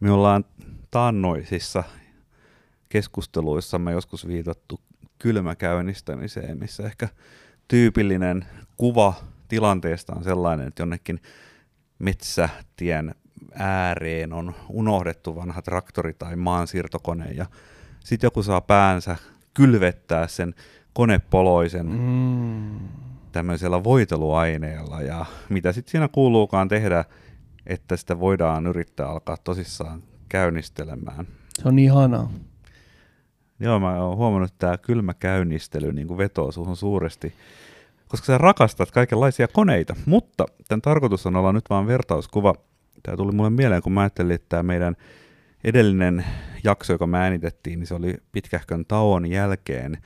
Me ollaan taannoisissa keskusteluissamme joskus viitattu kylmäkäynnistämiseen, missä ehkä tyypillinen kuva tilanteesta on sellainen, että jonnekin metsätien ääreen on unohdettu vanha traktori tai maansiirtokone ja sitten joku saa päänsä kylvettää sen konepoloisen mm. tämmöisellä voiteluaineella ja mitä sitten siinä kuuluukaan tehdä, että sitä voidaan yrittää alkaa tosissaan käynnistelemään. Se on ihanaa. Joo, mä oon huomannut, että tämä kylmä käynnistely niin vetoo suhun suuresti, koska sä rakastat kaikenlaisia koneita. Mutta tämän tarkoitus on olla nyt vaan vertauskuva. Tämä tuli mulle mieleen, kun mä ajattelin, että tämä meidän edellinen jakso, joka mä äänitettiin, niin se oli pitkähkön tauon jälkeen.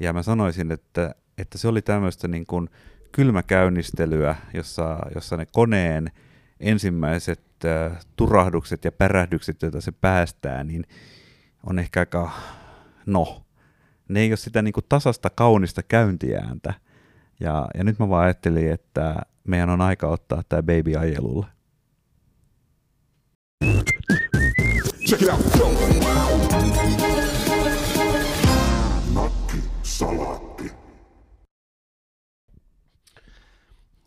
Ja mä sanoisin, että, että se oli tämmöistä niin kuin kylmäkäynnistelyä, jossa, jossa ne koneen ensimmäiset äh, turahdukset ja pärähdykset, joita se päästää, niin on ehkä aika, no, ne ei ole sitä niin kuin tasasta kaunista käyntiääntä. Ja, ja nyt mä vaan ajattelin, että meidän on aika ottaa tämä baby ajelulle. Check it out.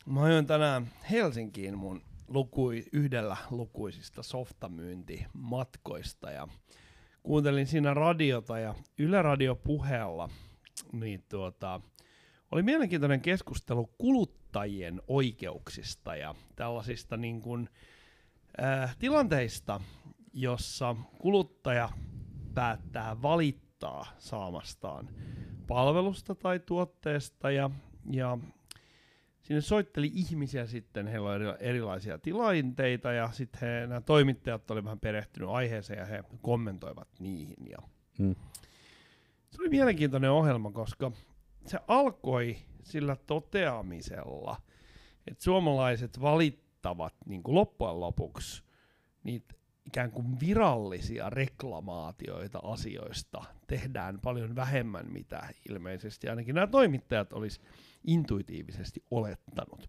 Mä ajoin tänään Helsinkiin mun lukui, yhdellä lukuisista softamyyntimatkoista. Ja kuuntelin siinä radiota ja Yle Radio puheella niin tuota, oli mielenkiintoinen keskustelu kuluttajien oikeuksista ja tällaisista niin kuin, äh, tilanteista, jossa kuluttaja päättää valittaa saamastaan palvelusta tai tuotteesta ja, ja sinne soitteli ihmisiä sitten, heillä oli erilaisia tilanteita ja sitten he, nämä toimittajat olivat vähän perehtynyt aiheeseen ja he kommentoivat niihin. Ja hmm. Se oli mielenkiintoinen ohjelma, koska se alkoi sillä toteamisella, että suomalaiset valittavat niin kuin loppujen lopuksi niitä ikään kuin virallisia reklamaatioita asioista tehdään paljon vähemmän, mitä ilmeisesti ainakin nämä toimittajat olisi intuitiivisesti olettanut.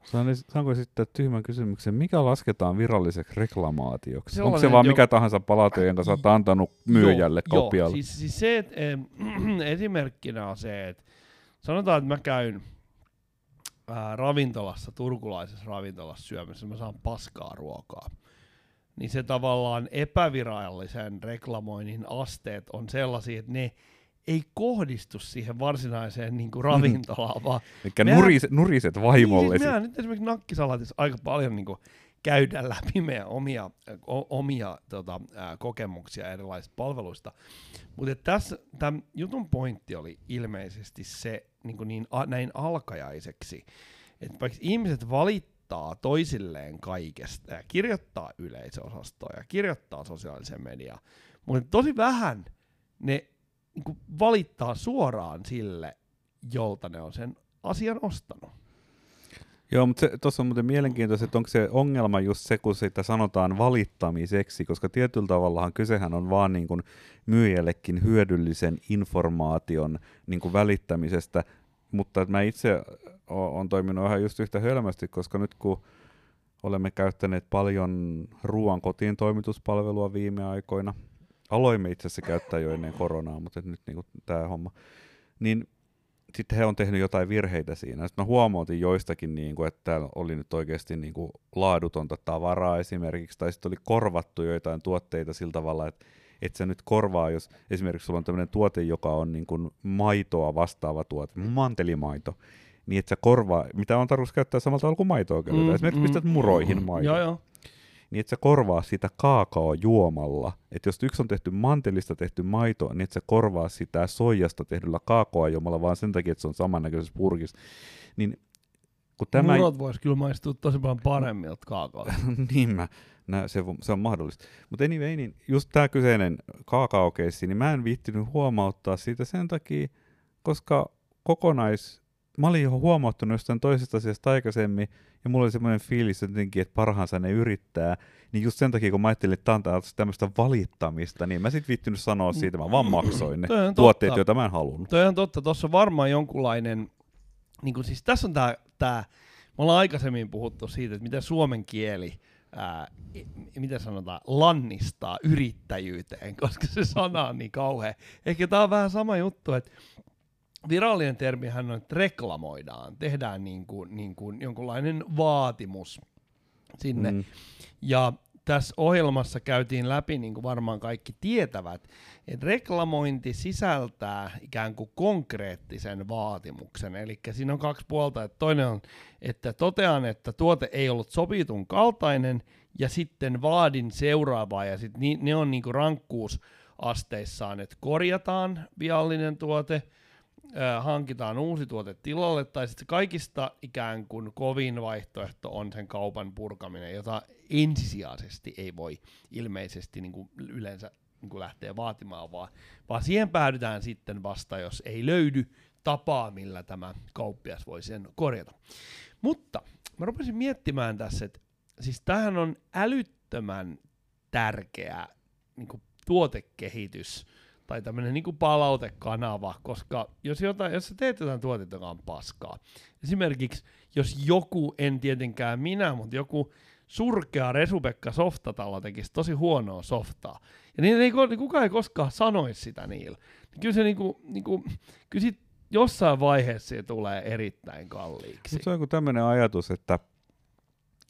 Saanko sitten tyhmän kysymyksen, mikä lasketaan viralliseksi reklamaatioksi? Sellainen, Onko se vaan jo, mikä tahansa palaute, jonka sä oot antanut myyjälle jo, kopialle? Joo, siis, siis se, että äh, esimerkkinä on se, että sanotaan, että mä käyn äh, ravintolassa, turkulaisessa ravintolassa syömässä, mä saan paskaa ruokaa niin se tavallaan epävirallisen reklamoinnin asteet on sellaisia, että ne ei kohdistu siihen varsinaiseen niin kuin ravintolaan, vaan... Eli nuriset, nuriset vaimolle. Niin, siis mehän nyt esimerkiksi nakkisalatissa aika paljon niin kuin, käydään läpi meidän omia, o, omia tota, ää, kokemuksia erilaisista palveluista. Mutta tässä tämän jutun pointti oli ilmeisesti se niin, kuin niin a, näin alkajaiseksi, että vaikka ihmiset valittaa toisilleen kaikesta ja kirjoittaa yleisöosastoa ja kirjoittaa sosiaaliseen mediaan, mutta tosi vähän ne niin kuin valittaa suoraan sille, jolta ne on sen asian ostanut. Joo, mutta tuossa on muuten mielenkiintoista, että onko se ongelma just se, kun sitä sanotaan valittamiseksi, koska tietyllä tavallahan kysehän on vaan niin kuin myyjällekin hyödyllisen informaation niin kuin välittämisestä, mutta mä itse olen toiminut ihan just yhtä hölmästi, koska nyt kun olemme käyttäneet paljon ruoan kotiin toimituspalvelua viime aikoina, aloimme itse asiassa käyttää jo ennen koronaa, mutta nyt niin tämä homma, niin sitten he on tehnyt jotain virheitä siinä. Sitten mä huomautin joistakin, niin kuin, että täällä oli nyt oikeasti niin kuin, laadutonta tavaraa esimerkiksi, tai sitten oli korvattu joitain tuotteita sillä tavalla, että että se nyt korvaa, jos esimerkiksi sulla on tämmöinen tuote, joka on niin kuin maitoa vastaava tuote, mantelimaito, niin että se korvaa, mitä on tarkoitus käyttää samalla tavalla kuin maitoa käytetään. Mm, Esimerkiksi mm, pistät muroihin mm, maitoa. Joo, joo niin että se korvaa sitä kaakaojuomalla. Että jos yksi on tehty mantelista tehty maito, niin että se korvaa sitä soijasta tehdyllä kaakaojuomalla vaan sen takia, että se on samannäköisessä purkissa. Niin kun tämä... Murot voisi kyllä maistua tosi paljon paremmilta kaakaolta. niin mä, nä, se, se on mahdollista. Mutta anyway, niin just tämä kyseinen kaakaokeissi, niin mä en viittinyt huomauttaa siitä sen takia, koska kokonais... Mä olin jo huomauttanut jostain toisesta asiasta aikaisemmin, ja mulla oli semmoinen fiilis jotenkin, että parhaansa ne yrittää, niin just sen takia, kun mä ajattelin, että tämä on tämmöistä valittamista, niin mä sitten viittynyt sanoa siitä, mä vaan maksoin ne tuotteet, joita mä en halunnut. Toi on totta, tuossa on varmaan jonkunlainen, niin kuin siis tässä on tämä, tää, me ollaan aikaisemmin puhuttu siitä, että miten suomen kieli ää, mitä sanotaan, lannistaa yrittäjyyteen, koska se sana on niin kauhean. Ehkä tämä on vähän sama juttu, että virallinen termihän on, että reklamoidaan, tehdään niin kuin, niin kuin jonkunlainen vaatimus sinne. Mm. Ja tässä ohjelmassa käytiin läpi, niin kuin varmaan kaikki tietävät, että reklamointi sisältää ikään kuin konkreettisen vaatimuksen. Eli siinä on kaksi puolta. Että toinen on, että totean, että tuote ei ollut sopitun kaltainen, ja sitten vaadin seuraavaa, ja sitten ne on niin kuin rankkuusasteissaan, että korjataan viallinen tuote, hankitaan uusi tuote tilalle, tai sitten kaikista ikään kuin kovin vaihtoehto on sen kaupan purkaminen, jota ensisijaisesti ei voi ilmeisesti niin yleensä niin kuin lähteä vaatimaan, vaan, vaan siihen päädytään sitten vasta, jos ei löydy tapaa, millä tämä kauppias voi sen korjata. Mutta mä rupesin miettimään tässä, että siis tämähän on älyttömän tärkeä niin kuin tuotekehitys, tai tämmöinen niin palautekanava, koska jos, jotain, jos sä teet jotain tuotetta, joka on paskaa, esimerkiksi jos joku, en tietenkään minä, mutta joku surkea Resupekka softatalo tekisi tosi huonoa softaa, niin ei, niin kukaan ei koskaan sanoisi sitä niillä, niin kyllä se niinku, niinku, kyllä sit jossain vaiheessa se tulee erittäin kalliiksi. Mut se on joku tämmöinen ajatus, että,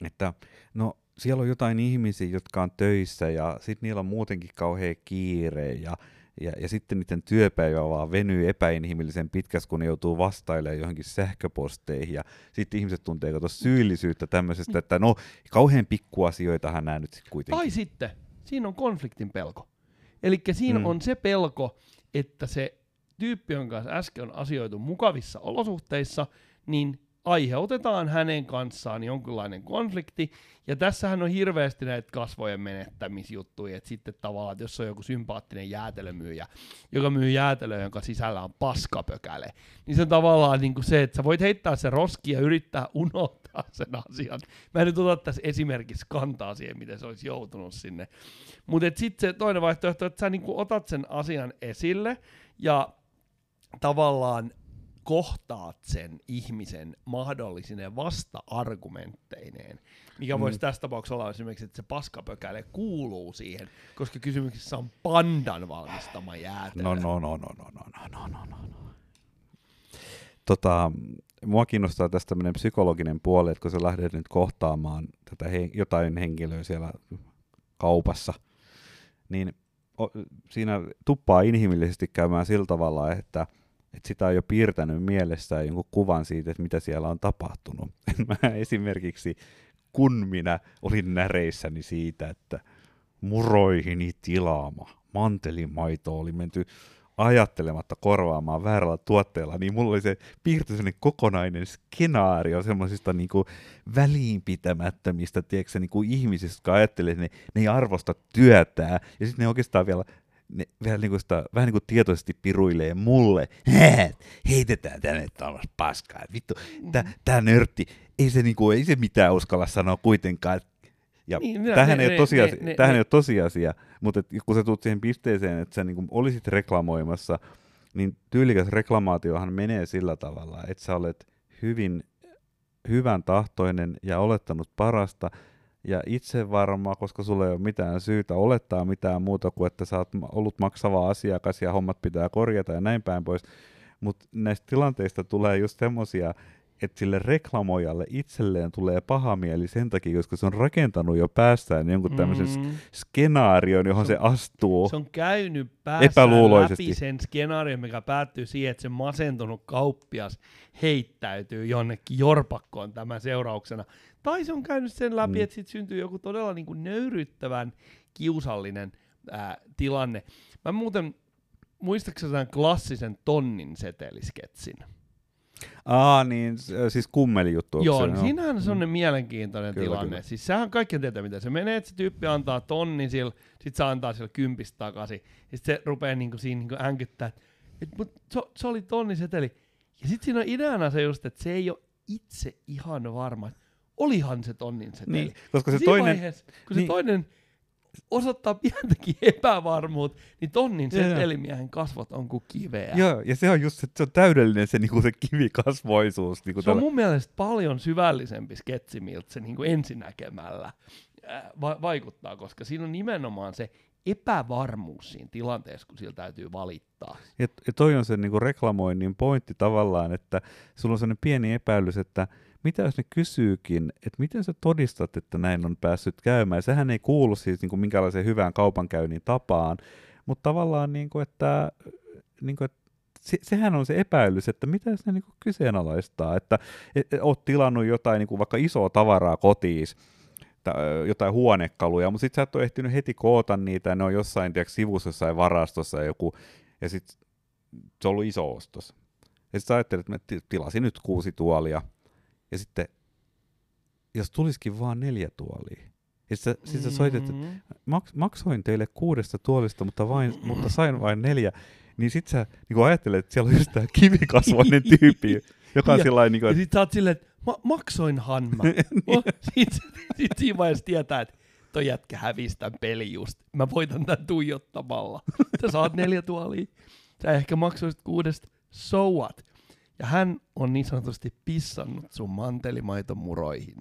että no siellä on jotain ihmisiä, jotka on töissä ja sitten niillä on muutenkin kauhean kiire ja ja, ja sitten niiden työpäivä vaan venyy epäinhimillisen pitkäs, kun ne joutuu vastailemaan johonkin sähköposteihin, ja sitten ihmiset tuntee kato syyllisyyttä tämmöisestä, että no kauhean pikkuasioitahan nämä nyt sitten kuitenkin. Tai sitten, siinä on konfliktin pelko. Eli siinä mm. on se pelko, että se tyyppi, jonka kanssa äsken on asioitu mukavissa olosuhteissa, niin aiheutetaan hänen kanssaan jonkinlainen konflikti, ja tässähän on hirveästi näitä kasvojen menettämisjuttuja, että sitten tavallaan, että jos on joku sympaattinen jäätelömyyjä, joka myy jäätelöä, jonka sisällä on paskapökäle, niin se on tavallaan niin kuin se, että sä voit heittää se roski ja yrittää unohtaa sen asian. Mä en nyt ota tässä esimerkiksi kantaa siihen, miten se olisi joutunut sinne. Mutta sitten se toinen vaihtoehto, että sä niin kuin otat sen asian esille, ja tavallaan kohtaat sen ihmisen mahdollisine vasta-argumentteineen, mikä mm. voisi tässä tapauksessa olla esimerkiksi, että se paskapökäle kuuluu siihen, koska kysymyksessä on pandan valmistama jäätelö. No, no, no, no, no, no, no, no, no, no. Tota, mua kiinnostaa tästä tämmöinen psykologinen puoli, että kun sä lähdet nyt kohtaamaan tätä he- jotain henkilöä siellä kaupassa, niin o, siinä tuppaa inhimillisesti käymään sillä tavalla, että – että sitä on jo piirtänyt mielessään jonkun kuvan siitä, että mitä siellä on tapahtunut. Mä esimerkiksi, kun minä olin näreissäni siitä, että muroihini tilaama mantelimaito oli menty ajattelematta korvaamaan väärällä tuotteella, niin mulla oli se piirty sellainen kokonainen skenaario semmoisista niinku väliinpitämättömistä tiedätkö, niinku ihmisistä, jotka ajattelee, että ne, ne ei arvosta työtään, ja sitten ne oikeastaan vielä ne vähän niin kuin, sitä, vähän niin kuin tietoisesti piruilee mulle, heitetään tänne tuollaista paskaa, vittu, tämä nörtti, ei se, niin kuin, ei se mitään uskalla sanoa kuitenkaan, ja niin, tähän, ne, ei, ne, tosiasia, ne, tähän ne, ei ole tosiasia, mutta et, kun sä tulet siihen pisteeseen, että sä niin kuin olisit reklamoimassa, niin tyylikäs reklamaatiohan menee sillä tavalla, että sä olet hyvin hyvän tahtoinen ja olettanut parasta, ja itse varma, koska sulla ei ole mitään syytä olettaa mitään muuta kuin, että sä oot ollut maksava asiakas ja hommat pitää korjata ja näin päin pois. Mutta näistä tilanteista tulee just semmosia, että sille reklamoijalle itselleen tulee paha mieli sen takia, koska se on rakentanut jo päässään jonkun tämmöisen mm. skenaarion, johon se, on, se astuu Se on käynyt päässään läpi sen skenaarion, mikä päättyy siihen, että se masentunut kauppias heittäytyy jonnekin jorpakkoon tämän seurauksena. Tai se on käynyt sen läpi, mm. että sitten syntyy joku todella niin kuin nöyryttävän kiusallinen ää, tilanne. Mä muuten, muistaakseni tämän klassisen tonnin setelisketsin? Aa, niin siis kummeli juttu. Joo, niin siinähän on sellainen mm. mielenkiintoinen kyllä, tilanne. Kyllä. Siis sehän kaikki tietää, miten se menee, että se tyyppi antaa tonnin sillä, sit se antaa sillä kympistä takaisin. Ja sit se rupeaa niinku siinä niinku änkyttää, että et, mut se, se oli tonni seteli. Ja sitten siinä on ideana se just, että se ei ole itse ihan varma, olihan se tonnin seteli. Niin, koska se toinen... Vaiheessa, kun niin, se toinen osoittaa pientäkin epävarmuutta, niin tonnin setelimiehen kasvot on kuin kiveä. Joo, ja se on just se, se on täydellinen se, niin kuin se kivikasvoisuus. Niin kuin se tällä... on mun mielestä paljon syvällisempi sketsi, miltä se niin kuin ensinäkemällä äh, va- vaikuttaa, koska siinä on nimenomaan se epävarmuus siinä tilanteessa, kun sillä täytyy valittaa. Ja, ja toi on se niinku reklamoinnin pointti tavallaan, että sulla on sellainen pieni epäilys, että mitä jos ne kysyykin, että miten sä todistat, että näin on päässyt käymään. Sehän ei kuulu siis niinku minkälaiseen hyvään kaupankäynnin tapaan, mutta tavallaan, niinku, että, niinku, että se, sehän on se epäilys, että mitä jos ne niinku kyseenalaistaa, että et, et, oot tilannut jotain niinku vaikka isoa tavaraa kotiin, jotain huonekaluja, mutta sitten sä et ole ehtinyt heti koota niitä, ne on jossain tiedätkö, sivussa jossain varastossa joku, ja sitten se on ollut iso ostos. Ja sitten sä ajattelet, että mä tilasin nyt kuusi tuolia, ja sitten jos tulisikin vaan neljä tuolia, ja sitten sä, sit sä soitat, että Mm. maks, maksoin teille kuudesta tuolista, mutta, vain, mutta sain vain neljä, niin sit sä niin ajattelet, että siellä on just tämä kivikasvoinen tyyppi, joka on Ja- sillä niin Ja kuin, sit sä oot silleen, että ma- maksoinhan mä. oh, sit, sit siinä vaiheessa tietää, että toi jätkä hävisi tämän pelin just. Mä voitan tän tuijottamalla. Sä saat neljä tuolia. Sä ehkä maksoisit kuudesta. So what? Ja hän on niin sanotusti pissannut sun mantelimaitomuroihin.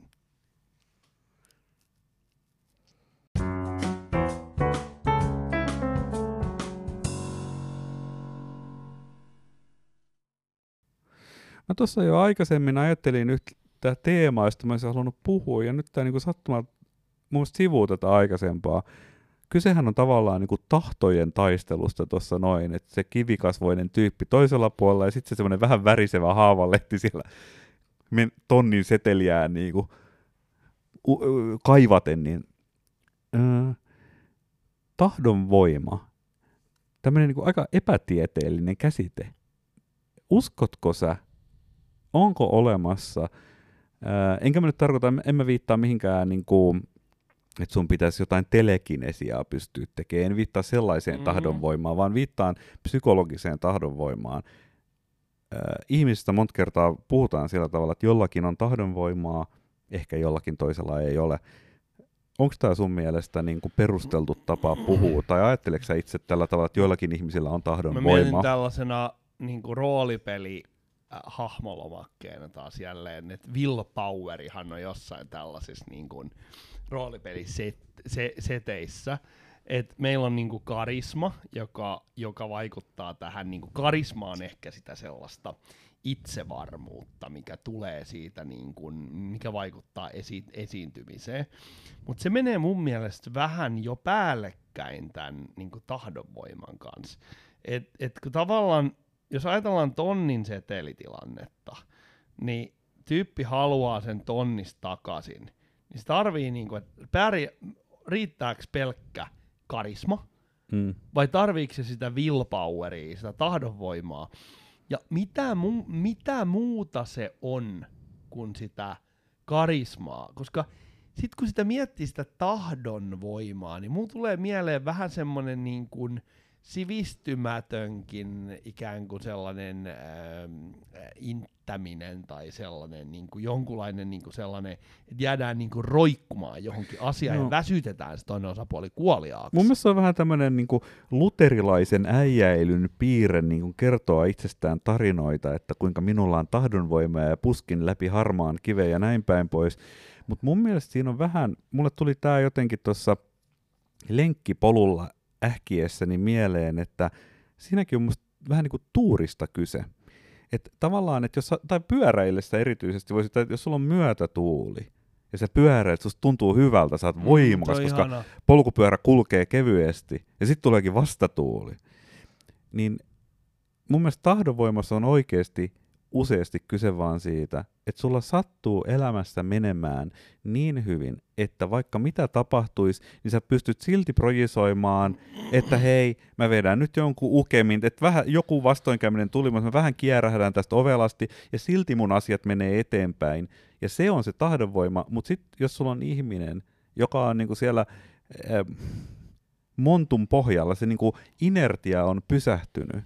Mä tuossa jo aikaisemmin ajattelin yhtä teemaa, josta mä olisin halunnut puhua, ja nyt tämä niinku sattuma mun sivuu tätä aikaisempaa. Kysehän on tavallaan niinku tahtojen taistelusta tuossa noin, että se kivikasvoinen tyyppi toisella puolella ja sitten se semmoinen vähän värisevä haavanlehti siellä tonnin seteliään niinku u- u- kaivaten, niin öö, tahdon voima, tämmöinen niinku aika epätieteellinen käsite. Uskotko sä, onko olemassa, ää, enkä mä nyt tarkoita, en mä viittaa mihinkään, niin kuin, että sun pitäisi jotain telekinesiaa pystyä tekemään, en viittaa sellaiseen Mhm. mm-hmm. tahdonvoimaan, vaan viittaan psykologiseen tahdonvoimaan. Ää, ihmisistä monta kertaa puhutaan sillä tavalla, että jollakin on tahdonvoimaa, ehkä jollakin toisella ei ole. Onko tämä sun mielestä niin kuin perusteltu tapa puhua, tai ajatteleksä sä itse tällä tavalla, että joillakin ihmisillä on Mä mietin tahdonvoimaa? tällaisena niin roolipeli äh, hahmolomakkeena taas jälleen, että willpowerihan on jossain tällaisissa niin kuin, roolipeliseteissä, että meillä on niin kuin karisma, joka, joka vaikuttaa tähän, niin kuin karisma on ehkä sitä sellaista itsevarmuutta, mikä tulee siitä, niin kuin, mikä vaikuttaa esi- esiintymiseen. Mutta se menee mun mielestä vähän jo päällekkäin tämän niin kuin tahdonvoiman kanssa. Et, et kun tavallaan, jos ajatellaan tonnin setelitilannetta, niin tyyppi haluaa sen tonnista takaisin, niin se tarvii, niinku, että pärjä, riittääkö pelkkä karisma, Mm. vai tarviiko se sitä willpoweria, sitä tahdonvoimaa, ja mitä, mu- mitä muuta se on kuin sitä karismaa, koska sitten kun sitä miettii sitä tahdonvoimaa, niin mulla tulee mieleen vähän semmonen niin kuin sivistymätönkin ikään kuin sellainen ähm, äh, inttäminen tai sellainen niin kuin jonkunlainen niin kuin sellainen, että jäädään niin kuin roikkumaan johonkin asiaan No. ja väsytetään se toinen osapuoli kuoliaaksi. Mun mielestä se on vähän tämmöinen niin luterilaisen äijäilyn piirre niin kuin kertoa itsestään tarinoita, että kuinka minulla on tahdonvoimaa ja puskin läpi harmaan kiveen ja näin päin pois. Mutta mun mielestä siinä on vähän, mulle tuli tämä jotenkin tuossa lenkkipolulla ähkiessäni mieleen, että siinäkin on musta vähän niin kuin tuurista kyse. Et tavallaan, että jos, tai pyöräillessä erityisesti voisi, että jos sulla on myötätuuli, ja sä pyöräilet, susta tuntuu hyvältä, sä oot voimakas, Mm, Se on koska ihana. polkupyörä kulkee kevyesti ja sitten tuleekin vastatuuli, niin mun mielestä tahdonvoimassa on oikeasti useasti kyse vaan siitä, että sulla sattuu elämässä menemään niin hyvin, että vaikka mitä tapahtuisi, niin sä pystyt silti projisoimaan, että hei, mä vedän nyt jonkun ukemin, että vähän joku vastoinkäyminen tuli, mutta mä vähän kierähdän tästä ovelasti, ja silti mun asiat menee eteenpäin. Ja se on se tahdonvoima, mutta sitten jos sulla on ihminen, joka on niinku siellä äh, montun pohjalla, se niinku inertia on pysähtynyt,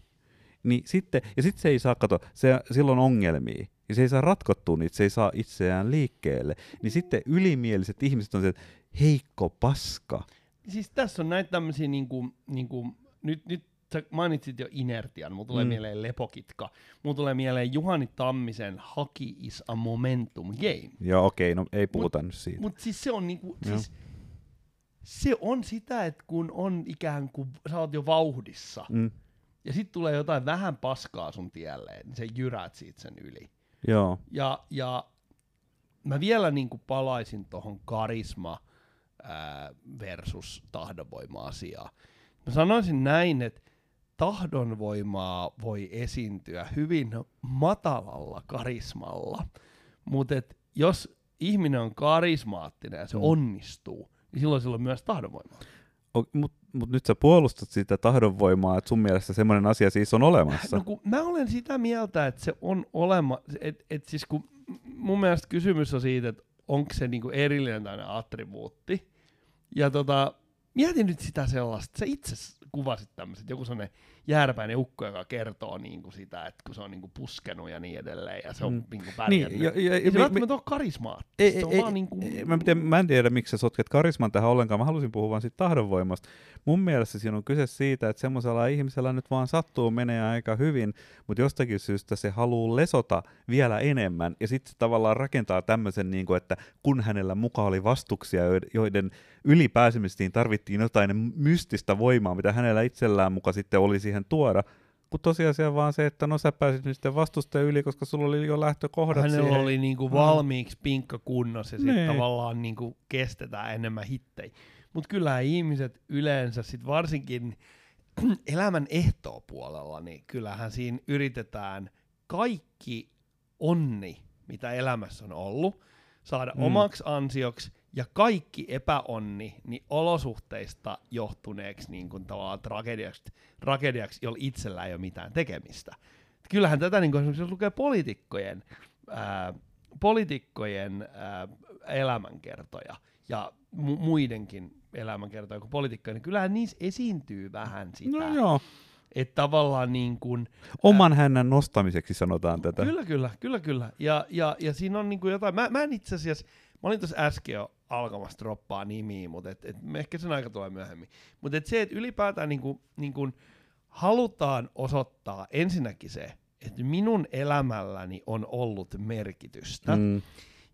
niin sitten, ja sitten se ei saa, kato, se, silloin on ongelmia, ja se ei saa ratkottua niitä, se ei saa itseään liikkeelle, niin sitten ylimieliset ihmiset on se, että heikko paska. Siis tässä on näitä tämmöisiä niinku, niinku, nyt, nyt sä mainitsit jo inertian, mulla tulee Mm. mieleen lepokitka, mulla tulee mieleen Juhani Tammisen Haki is a momentum game. Joo, okei, no ei puhuta nyt siitä. Mutta siis se on niinku, Joo. siis se on sitä, että kun on ikään kuin, sä oot jo vauhdissa, Mm. Ja sitten tulee jotain vähän paskaa sun tielle, niin sä jyräät siitä sen yli. Joo. Ja, ja mä vielä niin kuin palaisin tuohon karisma ää, versus tahdonvoima-asiaan. Mä sanoisin näin, että tahdonvoimaa voi esiintyä hyvin matalalla karismalla, mutta jos ihminen on karismaattinen ja se Mm. onnistuu, niin silloin sillä on myös tahdonvoimaa. Mutta mut nyt sä puolustat sitä tahdonvoimaa, että sun mielestä semmoinen asia siis on olemassa. No kun mä olen sitä mieltä, että se on olema, että et siis kun mun mielestä kysymys on siitä, että onko se niinku erillinen tämmöinen attribuutti. Ja tota, mietin nyt sitä sellaista, sä itse kuvasit tämmöiset, joku sellainen jääräpäinen ukko, joka kertoo niinku sitä, että kun se on niinku puskenut ja niin edelleen, ja se on Mm. niinku pärjännyt. ja, ja, ei se mi- välttämättä ole karismaattista, Ei, se on ei, vaan ei, mä, en tiedä, mä en tiedä, miksi sä sotket karisman tähän ollenkaan. Mä halusin puhua vaan siitä tahdonvoimasta. Mun mielestä siinä on kyse siitä, että semmoisella ihmisellä nyt vaan sattuu menee aika hyvin, mutta jostakin syystä se haluaa lesota vielä enemmän. Ja sitten se tavallaan rakentaa tämmöisen, niin kuin, että kun hänellä mukaan oli vastuksia, joiden ylipääsemistiin tarvittiin jotain mystistä voimaa, mitä hänellä itsellään muka sitten oli siihen tuoda, kun tosiasia vaan se, että no sä pääsit nyt sitten vastustajan yli, koska sulla oli jo lähtökohdat Hänellä siihen. oli niinku Mm. valmiiksi pinkka kunnossa ja sitten Niin. tavallaan niinku kestetään enemmän hittejä. Mutta kyllä ihmiset yleensä sit varsinkin elämän ehtoopuolella, niin kyllähän siinä yritetään kaikki onni, mitä elämässä on ollut, saada Mm. mm. omaksi ansioksi ja kaikki epäonni niin olosuhteista johtuneeksi niin kuin tavallaan tragediaksi, tragediaksi, jolla itsellä ei ole mitään tekemistä. Kyllähän tätä, niin kuin esimerkiksi jos lukee poliitikkojen, ää, poliitikkojen ää, elämänkertoja ja mu- muidenkin elämänkertoja kuin poliitikkoja, niin kyllähän niissä esiintyy vähän sitä, No joo, että tavallaan niin kuin, oman hännän nostamiseksi sanotaan tätä. Kyllä, kyllä, kyllä, kyllä. Ja, ja, ja siinä on niinku jotain, mä, mä en itse asiassa, mä olin tuossa äsken jo alkamassa droppaa nimiä, mutta et, et, ehkä sen aika tulee myöhemmin. Mutta et se, että ylipäätään niinku, niinku halutaan osoittaa ensinnäkin se, että minun elämälläni on ollut merkitystä. Mm.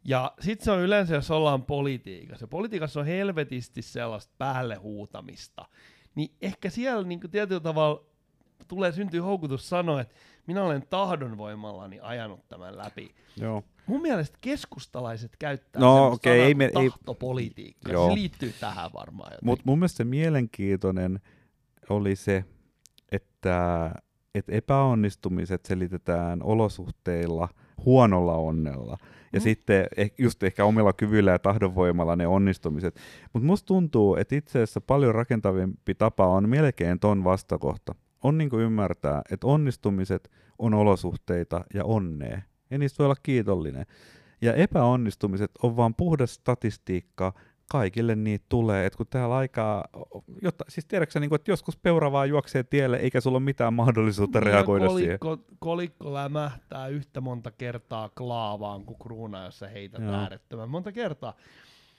Ja sitten se on yleensä, jos ollaan politiikassa. Politiikassa on helvetisti sellaista päälle huutamista. Niin ehkä siellä niin tietyllä tavalla tulee syntyä houkutus sanoa, että minä olen tahdonvoimallani ajanut tämän läpi. Joo. Mun mielestä keskustalaiset käyttää No, sanaa ei me- ei- tahtopolitiikka. Joo. Se liittyy tähän varmaan jotenkin. Mutta mun mielestä se mielenkiintoinen oli se, että, että epäonnistumiset selitetään olosuhteilla, huonolla onnella. Ja Mm. sitten eh, just ehkä omilla kyvyillä ja tahdonvoimalla ne onnistumiset. Mutta musta tuntuu, että itse asiassa paljon rakentavampi tapa on melkein ton vastakohta. On niinku ymmärtää, että onnistumiset on olosuhteita ja onnea. Ja niistä voi olla kiitollinen. Ja epäonnistumiset on vaan puhdas statistiikka, kaikille niitä tulee, että kun täällä aikaa, jotta, siis tiedätkö niin kuin, että joskus peura vaan juoksee tielle, eikä sulla ole mitään mahdollisuutta Niin, ja reagoida siihen. kolikko, kolikko lämähtää yhtä monta kertaa klaavaan kuin kruuna, jos sä heität Joo. äärettömän monta kertaa.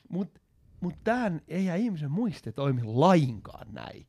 Mutta mut tähän eihän ihmisen muisti toimi lainkaan näin.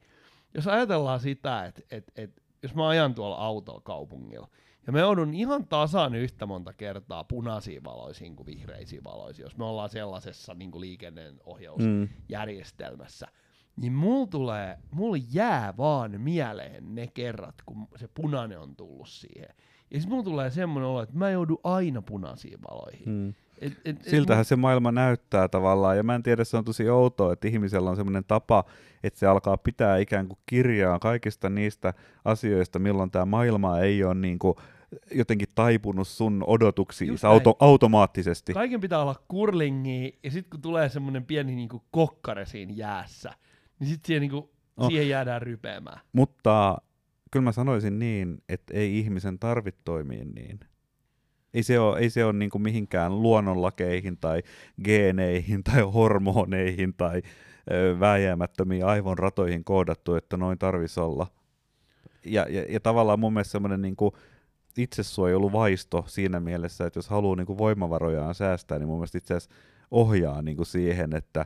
Jos ajatellaan sitä, että et, et, jos mä ajan tuolla autolla kaupungilla, ja me joudun ihan tasan yhtä monta kertaa punaisiin valoisiin kuin vihreisiin valoisiin, jos me ollaan sellaisessa niin liikenneohjaus Mm. järjestelmässä, niin mulla tulee, mulla jää vaan mieleen ne kerrat, kun se punainen on tullut siihen. Ja sitten mulla tulee semmoinen olo, että mä joudun aina punaisiin valoihin. Mm. Et, et, et Siltähän se maailma näyttää tavallaan, ja mä en tiedä, se on tosi outoa, että ihmisellä on semmoinen tapa, että se alkaa pitää ikään kuin kirjaa kaikista niistä asioista, milloin tämä maailma ei ole niin kuin jotenkin taipunut sun odotuksiin auto- automaattisesti. Kaiken pitää olla kurlingia, ja sitten kun tulee semmoinen pieni niinku kokkare siinä jäässä, niin sitten siihen, niinku, Oh. siihen jäädään rypeämään. Mutta kyllä mä sanoisin niin, että ei ihmisen tarvitse toimia niin. Ei se ole, ei se ole niin kuin mihinkään luonnonlakeihin tai geeneihin tai hormoneihin tai vääjäämättömiin aivonratoihin koodattu, että noin tarvisi olla. Ja, ja, ja tavallaan mun mielestä semmoinen niin itsesuojeluvaisto siinä mielessä, että jos haluaa niin kuin voimavarojaan säästää, niin mun mielestä itse asiassa ohjaa niin kuin siihen, että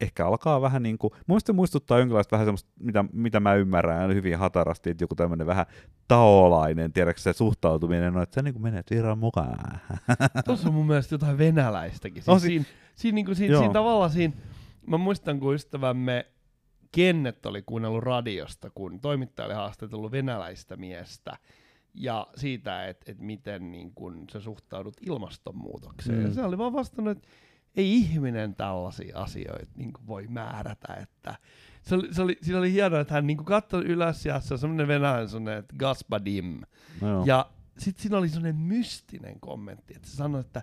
ehkä alkaa vähän niin kuin, mun mielestä muistuttaa jonkinlaista vähän semmoista, mitä, mitä mä ymmärrän hyvin hatarasti, että joku tämmöinen vähän taolainen, tiedätkö se suhtautuminen on, että sä niin kuin menet virran mukaan. Tuossa on mun mielestä jotain venäläistäkin. Siis No si- siinä, siinä, niinku, siinä, Joo. siinä tavallaan siinä, mä muistan, kun ystävämme Kennet oli kuunnellut radiosta, kun toimittaja oli haastatellut venäläistä miestä, ja siitä, että et miten niin kun sä suhtaudut ilmastonmuutokseen. Mm. Ja se oli vaan vastannut, että ei ihminen tällaisia asioita niin voi määrätä. Että se oli, se oli, siinä oli hienoa, että hän niin katsoi ylös ja se on semmoinen venäläinen semmoinen, että gaspadim. No ja sitten siinä oli semmoinen mystinen kommentti, että se sanoi, että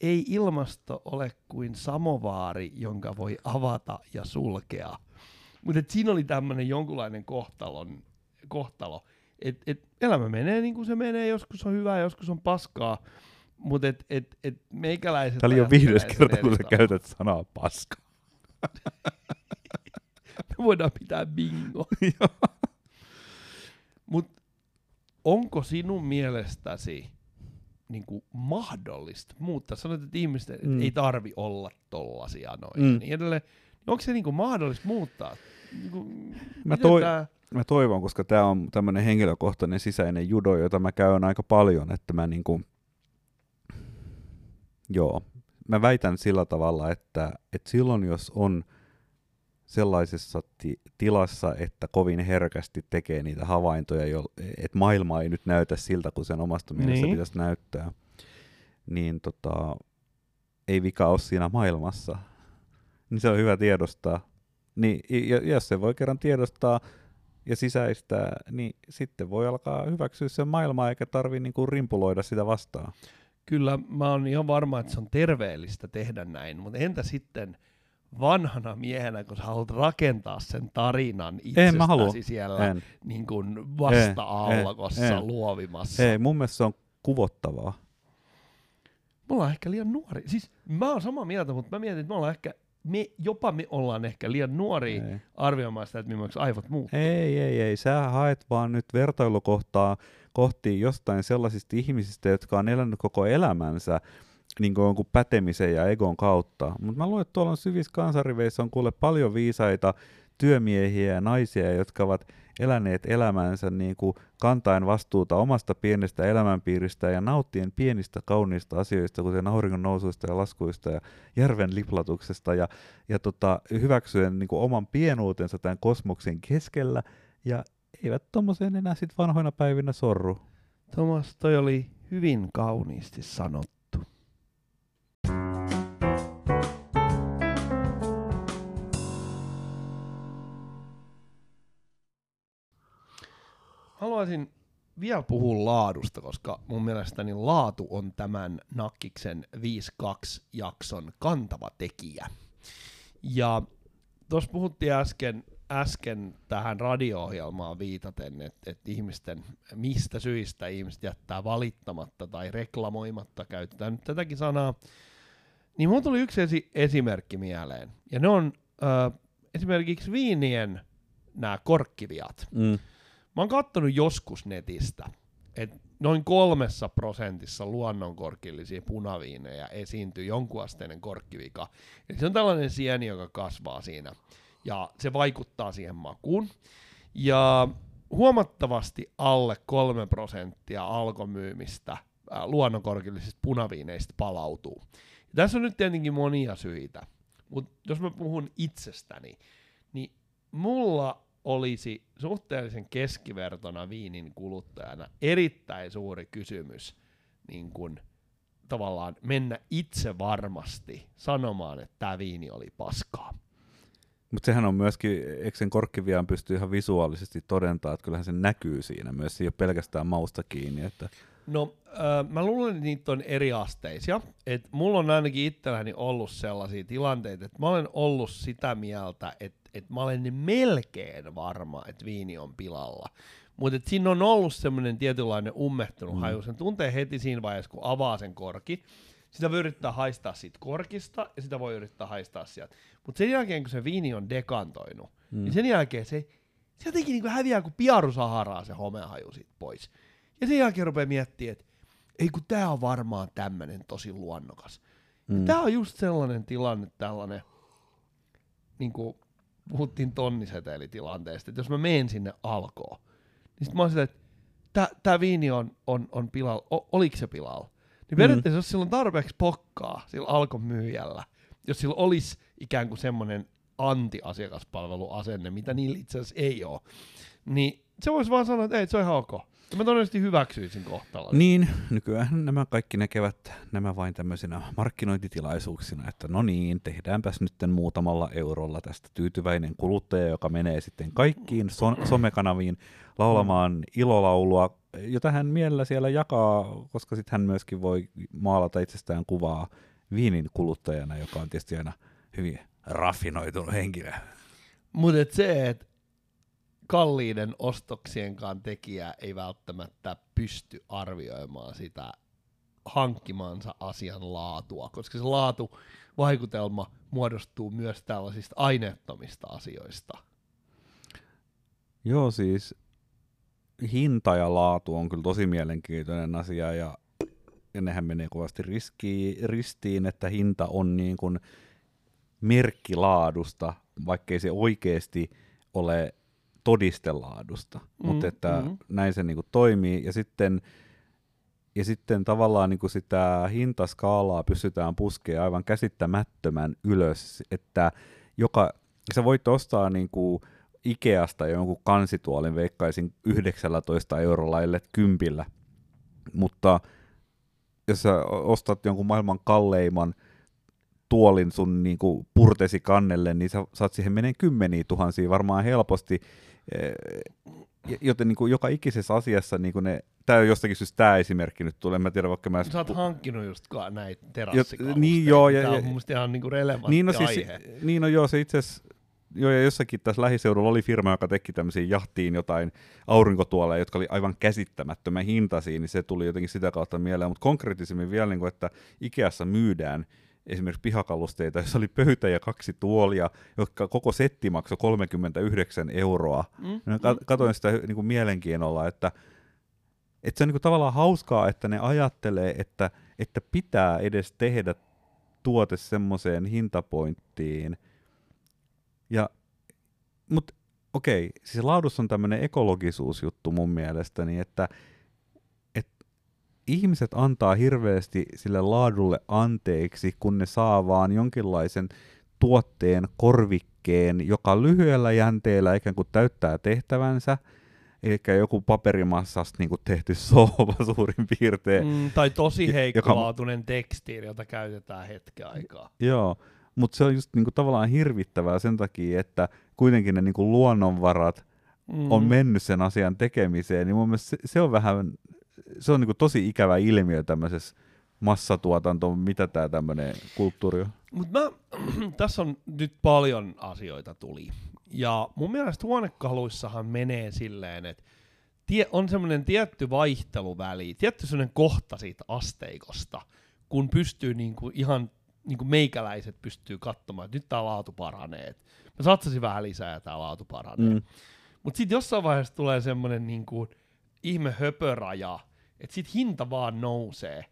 ei ilmasto ole kuin samovaari, jonka voi avata ja sulkea. Mutta siinä oli tämmöinen jonkunlainen kohtalon, kohtalo, että et elämä menee niin kuin se menee, joskus on hyvää, joskus on paskaa, mutta et, et, et meikäläiset... Tämä oli jo viides kerta, kun sä käytät sanaa paska. Me voidaan pitää bingo. Mutta onko sinun mielestäsi niin kuin mahdollista muuttaa? Sanoit, että ihmiset mm. ei tarvi olla tollasia noin mm. niin edelleen. Onko se niin kuin mahdollista muuttaa? Niin kuin, mä, toi, tää... mä toivon, koska tämä on tämmöinen henkilökohtainen sisäinen judo, jota mä käyn aika paljon, että mä niin kuin, joo, mä väitän sillä tavalla, että, että silloin jos on sellaisessa ti- tilassa, että kovin herkästi tekee niitä havaintoja, jo, että maailma ei nyt näytä siltä, kuin sen omasta mielestä niin. pitäisi näyttää, niin tota, ei vika ole siinä maailmassa. Niin se on hyvä tiedostaa. Niin, ja, jos se voi kerran tiedostaa ja sisäistää, niin sitten voi alkaa hyväksyä sen maailmaa, eikä tarvi niinku rimpuloida sitä vastaan. Kyllä, mä oon ihan varma, että se on terveellistä tehdä näin, mutta entä sitten vanhana miehenä, kun sä haluat rakentaa sen tarinan itsestäsi siellä en. Niin kuin vasta-alkossa luovimassa? Ei, mun mielestä se on kuvottavaa. Me ollaan ehkä liian nuori. Siis mä oon samaa mieltä, mutta mä mietin, että me ollaan ehkä me, jopa me ollaan ehkä liian nuori arvioimaan sitä, että millaiseksi aivot muuttuu. Ei, ei, ei. Sä haet vaan nyt vertailukohtaa kohti jostain sellaisista ihmisistä, jotka on elänyt koko elämänsä niin kuin jonkun pätemisen ja egon kautta. Mutta mä luulen, että tuolla on syvissä kansariveissä on kuule paljon viisaita työmiehiä ja naisia, jotka ovat eläneet elämänsä niin kuin kantaen vastuuta omasta pienestä elämänpiiristä ja nauttien pienistä kauniista asioista, kuten auringon nousuista ja laskuista ja järven liplatuksesta ja, ja tota, hyväksyen niin kuin oman pienuutensa tämän kosmoksen keskellä ja eivät tuommoiseen enää sit vanhoina päivinä sorru. Thomas, toi oli hyvin kauniisti sanottu. haluaisin vielä puhua laadusta, koska mun mielestäni laatu on tämän Nakkiksen 5.2 jakson kantava tekijä. Ja tuossa puhuttiin äsken, äsken tähän radio-ohjelmaan viitaten, että et ihmisten, mistä syistä ihmiset jättää valittamatta tai reklamoimatta, käytetään nyt tätäkin sanaa, niin mun tuli yksi esi- esimerkki mieleen. Ja ne on ö, esimerkiksi viinien nämä korkkiviat. Mm Mä oon kattonut joskus netistä, että noin kolmessa prosentissa luonnonkorkillisia punaviinejä esiintyy jonkunasteinen korkkivika. Eli se on tällainen sieni, joka kasvaa siinä, ja se vaikuttaa siihen makuun. Ja huomattavasti alle kolme prosenttia alkomyymistä luonnonkorkillisista punaviineistä palautuu. Ja tässä on nyt tietenkin monia syitä, mutta jos mä puhun itsestäni, niin mulla olisi suhteellisen keskivertona viinin kuluttajana erittäin suuri kysymys niin kun, tavallaan mennä itse varmasti sanomaan, että tämä viini oli paskaa. Mutta sehän on myöskin, eikö sen korkkivian pysty ihan visuaalisesti todentaa, että kyllähän se näkyy siinä myös, se ei ole pelkästään mausta kiinni. Että... No, äh, mä luulen, että niitä on eri asteisia. Et mulla on ainakin itselläni ollut sellaisia tilanteita, että mä olen ollut sitä mieltä, että että mä olen melkein varma, että viini on pilalla. Mutta siinä on ollut semmoinen tietynlainen ummehtunut mm. haju. Sen tuntee heti siinä vaiheessa, kun avaa sen korki. Sitä voi yrittää haistaa siitä korkista ja sitä voi yrittää haistaa sieltä. Mutta sen jälkeen, kun se viini on dekantoinut, mm. niin sen jälkeen se, se jotenkin niin häviää kuin piaru saharaa se homehaju siitä pois. Ja sen jälkeen rupeaa miettimään, että ei kun tää on varmaan tämmönen tosi luonnokas. Mm. Tää on just sellainen tilanne, tällainen, niin kuin, puhuttiin tonnisetelitilanteesta, että jos mä menen sinne alkoon, niin sitten mä oon sitä, että tämä viini on, on, on pilalla, o, oliko se pilalla? Niin periaatteessa mm. jos sillä on tarpeeksi pokkaa sillä alkon myyjällä, jos sillä olisi ikään kuin semmoinen anti-asiakaspalveluasenne, mitä niillä itse asiassa ei ole, niin se voisi vaan sanoa, että ei, se on ihan ok. Ja mä todennäköisesti hyväksyisin kohtalon. Niin, nykyään nämä kaikki näkevät nämä vain tämmöisinä markkinointitilaisuuksina, että no niin, tehdäänpäs nyt muutamalla eurolla tästä tyytyväinen kuluttaja, joka menee sitten kaikkiin so- somekanaviin laulamaan ilolaulua, jota hän mielellä siellä jakaa, koska sitten hän myöskin voi maalata itsestään kuvaa viinin kuluttajana, joka on tietysti aina hyvin raffinoitunut henkilö. Mutta et se, että kalliiden ostoksienkaan tekijä ei välttämättä pysty arvioimaan sitä hankkimansa asian laatua, koska se laatu vaikutelma muodostuu myös tällaisista aineettomista asioista. Joo, siis hinta ja laatu on kyllä tosi mielenkiintoinen asia ja, ja nehän menee kovasti riskiin, ristiin, että hinta on niin kuin merkki laadusta, vaikkei se oikeasti ole todistelaadusta, mm, mutta että mm. näin se niinku toimii. Ja sitten, ja sitten tavallaan niinku sitä hintaskaalaa pystytään puskemaan aivan käsittämättömän ylös, että joka, sä voit ostaa niinku Ikeasta jonkun kansituolin, veikkaisin 19 eurolla, ellei kympillä, mutta jos sä ostat jonkun maailman kalleimman tuolin sun niin kuin purtesi kannelle, niin sä saat siihen meneen kymmeniä tuhansia varmaan helposti, joten niin kuin joka ikisessä asiassa niin kuin ne, tämä on jostakin syystä tämä esimerkki nyt tulee, mä tiedän vaikka mä... Sä oot hankkinut just näitä terassikalusteita, niin joo, ja, tämä on mun ihan niin kuin relevantti niin, no, siis, aihe. Niin no joo, se itse asiassa Joo, ja jossakin tässä lähiseudulla oli firma, joka teki tämmöisiin jahtiin jotain aurinkotuoleja, jotka oli aivan käsittämättömän hintaisia, niin se tuli jotenkin sitä kautta mieleen. Mutta konkreettisemmin vielä, niin kuin, että Ikeassa myydään esimerkiksi pihakalusteita, jossa oli pöytä ja kaksi tuolia, jotka koko setti maksoi 39 euroa. Mm, Katoin mm. sitä niin kuin mielenkiinnolla, että, että se on niin kuin tavallaan hauskaa, että ne ajattelee, että, että pitää edes tehdä tuote semmoiseen hintapointtiin. Ja, mutta okei, siis laadussa on tämmöinen ekologisuusjuttu mun mielestäni, että ihmiset antaa hirveästi sille laadulle anteeksi, kun ne saa vaan jonkinlaisen tuotteen, korvikkeen, joka lyhyellä jänteellä ikään kuin täyttää tehtävänsä, eli joku paperimassasta niin kuin tehty sohva suurin piirtein. Mm, tai tosi heikkolaatuinen joka... tekstiili, jota käytetään hetken aikaa. Joo, mutta se on just niin kuin, tavallaan hirvittävää sen takia, että kuitenkin ne niin kuin, luonnonvarat mm. on mennyt sen asian tekemiseen, niin mun mielestä se, se on vähän se on niin tosi ikävä ilmiö tämmöisessä massatuotanto, mitä tämä tämmöinen kulttuuri on. Mut mä, tässä on nyt paljon asioita tuli. Ja mun mielestä huonekaluissahan menee silleen, että tie, on semmoinen tietty vaihteluväli, tietty semmoinen kohta siitä asteikosta, kun pystyy niinku ihan niinku meikäläiset pystyy katsomaan, että nyt tämä laatu paranee. Mä satsasin vähän lisää ja tämä laatu paranee. Mm. Mutta sitten jossain vaiheessa tulee semmoinen niinku ihme höpöraja, että sit hinta vaan nousee.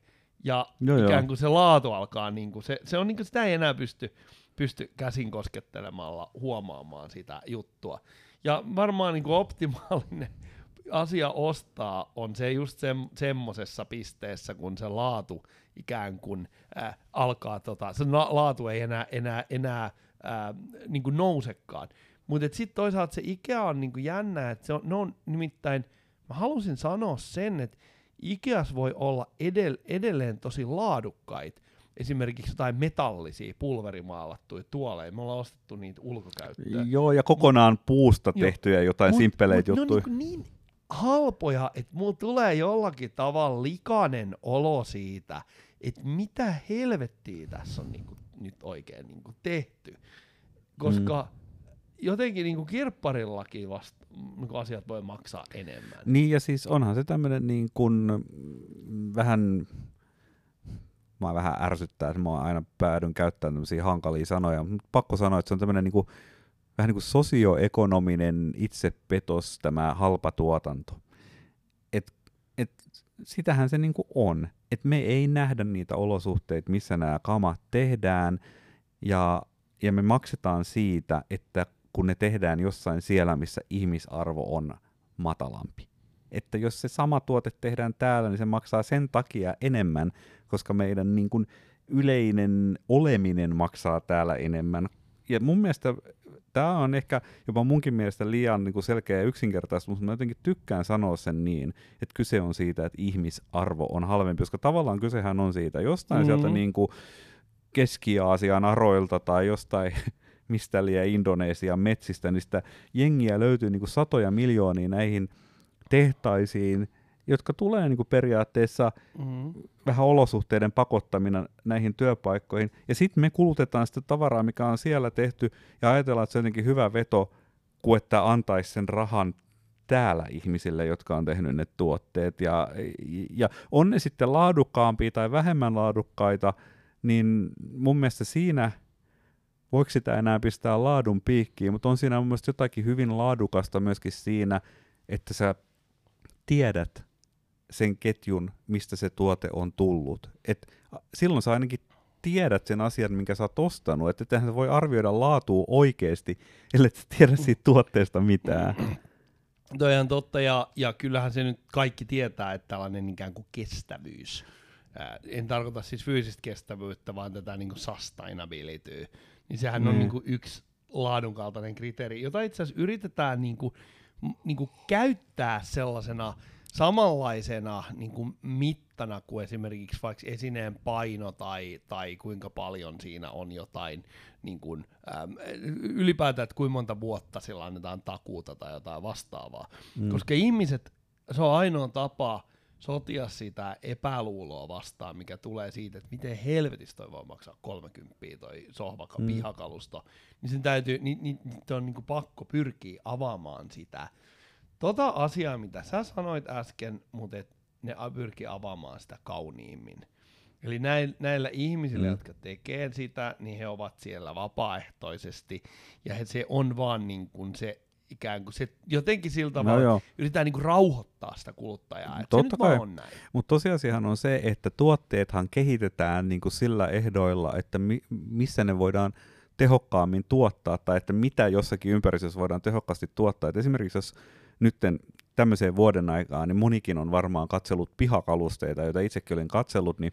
Ja joo, ikään kuin joo. se laatu alkaa, niin kuin se, se on niin kuin sitä ei enää pysty, pysty käsin koskettelemalla huomaamaan sitä juttua. Ja varmaan niin kuin optimaalinen asia ostaa on se just se, semmoisessa pisteessä, kun se laatu ikään kuin äh, alkaa, tota, se na- laatu ei enää, enää, enää äh, niin kuin nousekaan. Mutta sitten toisaalta se Ikea on niin kuin jännä, että se on, ne on nimittäin, mä halusin sanoa sen, että Ikeas voi olla edell- edelleen tosi laadukkaita, esimerkiksi jotain metallisia pulverimaalattuja tuoleja. Me ollaan ostettu niitä ulkokäyttöön. Joo, ja kokonaan puusta tehtyjä jotain mut, simpeleitä mut juttuja. Ne on niin, niin halpoja, että mulla tulee jollakin tavalla likainen olo siitä, että mitä helvettiä tässä on niinku nyt oikein niinku tehty. Koska mm jotenkin niin kuin kirpparillakin vasta niin kuin asiat voi maksaa enemmän. Niin ja siis onhan se tämmöinen niin kuin vähän, mä vähän ärsyttää, että mä aina päädyn käyttämään tämmöisiä hankalia sanoja, mutta pakko sanoa, että se on tämmöinen niin kuin, vähän niin kuin sosioekonominen itsepetos tämä halpa tuotanto. Et, et, sitähän se niin kuin on, että me ei nähdä niitä olosuhteita, missä nämä kamat tehdään, ja, ja me maksetaan siitä, että kun ne tehdään jossain siellä, missä ihmisarvo on matalampi. Että jos se sama tuote tehdään täällä, niin se maksaa sen takia enemmän, koska meidän niin kuin yleinen oleminen maksaa täällä enemmän. Ja mun mielestä tämä on ehkä jopa munkin mielestä liian niin kuin selkeä ja yksinkertaista, mutta mä jotenkin tykkään sanoa sen niin, että kyse on siitä, että ihmisarvo on halvempi, koska tavallaan kysehän on siitä jostain mm-hmm. sieltä niin kuin Keski-Aasian aroilta tai jostain mistä liian Indonesian metsistä, niin sitä jengiä löytyy niin kuin satoja miljoonia näihin tehtaisiin, jotka tulee niin kuin periaatteessa mm-hmm. vähän olosuhteiden pakottamina näihin työpaikkoihin. Ja sitten me kulutetaan sitä tavaraa, mikä on siellä tehty, ja ajatellaan, että se on jotenkin hyvä veto, kuin että antaisi sen rahan täällä ihmisille, jotka on tehnyt ne tuotteet. Ja, ja on ne sitten laadukkaampia tai vähemmän laadukkaita, niin mun mielestä siinä voiko sitä enää pistää laadun piikkiin, mutta on siinä mun mielestä jotakin hyvin laadukasta myöskin siinä, että sä tiedät sen ketjun, mistä se tuote on tullut. Et silloin sä ainakin tiedät sen asian, minkä sä oot ostanut. Että ettehän voi arvioida laatua oikeasti, ellei sä tiedä siitä tuotteesta mitään. Toi on totta, ja, ja kyllähän se nyt kaikki tietää, että tällainen ikään kuin kestävyys, en tarkoita siis fyysistä kestävyyttä, vaan tätä niin kuin sustainability, niin sehän mm. on niin kuin yksi laadun kaltainen kriteeri, jota itse asiassa yritetään niin kuin, niin kuin käyttää sellaisena samanlaisena niin kuin mittana kuin esimerkiksi vaikka esineen paino tai, tai kuinka paljon siinä on jotain niin kuin, äm, ylipäätään, että kuinka monta vuotta sillä annetaan takuuta tai jotain vastaavaa. Mm. Koska ihmiset, se on ainoa tapa sotia sitä epäluuloa vastaan, mikä tulee siitä, että miten helvetistä toi voi maksaa 30 toi sohvaka mm. pihakalusto, niin sen täytyy, niin, niin, niin on niin kuin pakko pyrkiä avaamaan sitä tota asiaa, mitä sä sanoit äsken, mutta et ne pyrki avaamaan sitä kauniimmin. Eli näillä ihmisillä, mm. jotka tekee sitä, niin he ovat siellä vapaaehtoisesti, ja he, se on vaan niin kuin se ikään kuin se jotenkin sillä no tavalla no yritetään niin kuin rauhoittaa sitä kuluttajaa, että Totta se kai. on näin. Mutta tosiasiahan on se, että tuotteethan kehitetään niin kuin sillä ehdoilla, että mi- missä ne voidaan tehokkaammin tuottaa, tai että mitä jossakin ympäristössä voidaan tehokkaasti tuottaa. Et esimerkiksi jos nytten tämmöiseen vuoden aikaan, niin monikin on varmaan katsellut pihakalusteita, joita itsekin olin katsellut, niin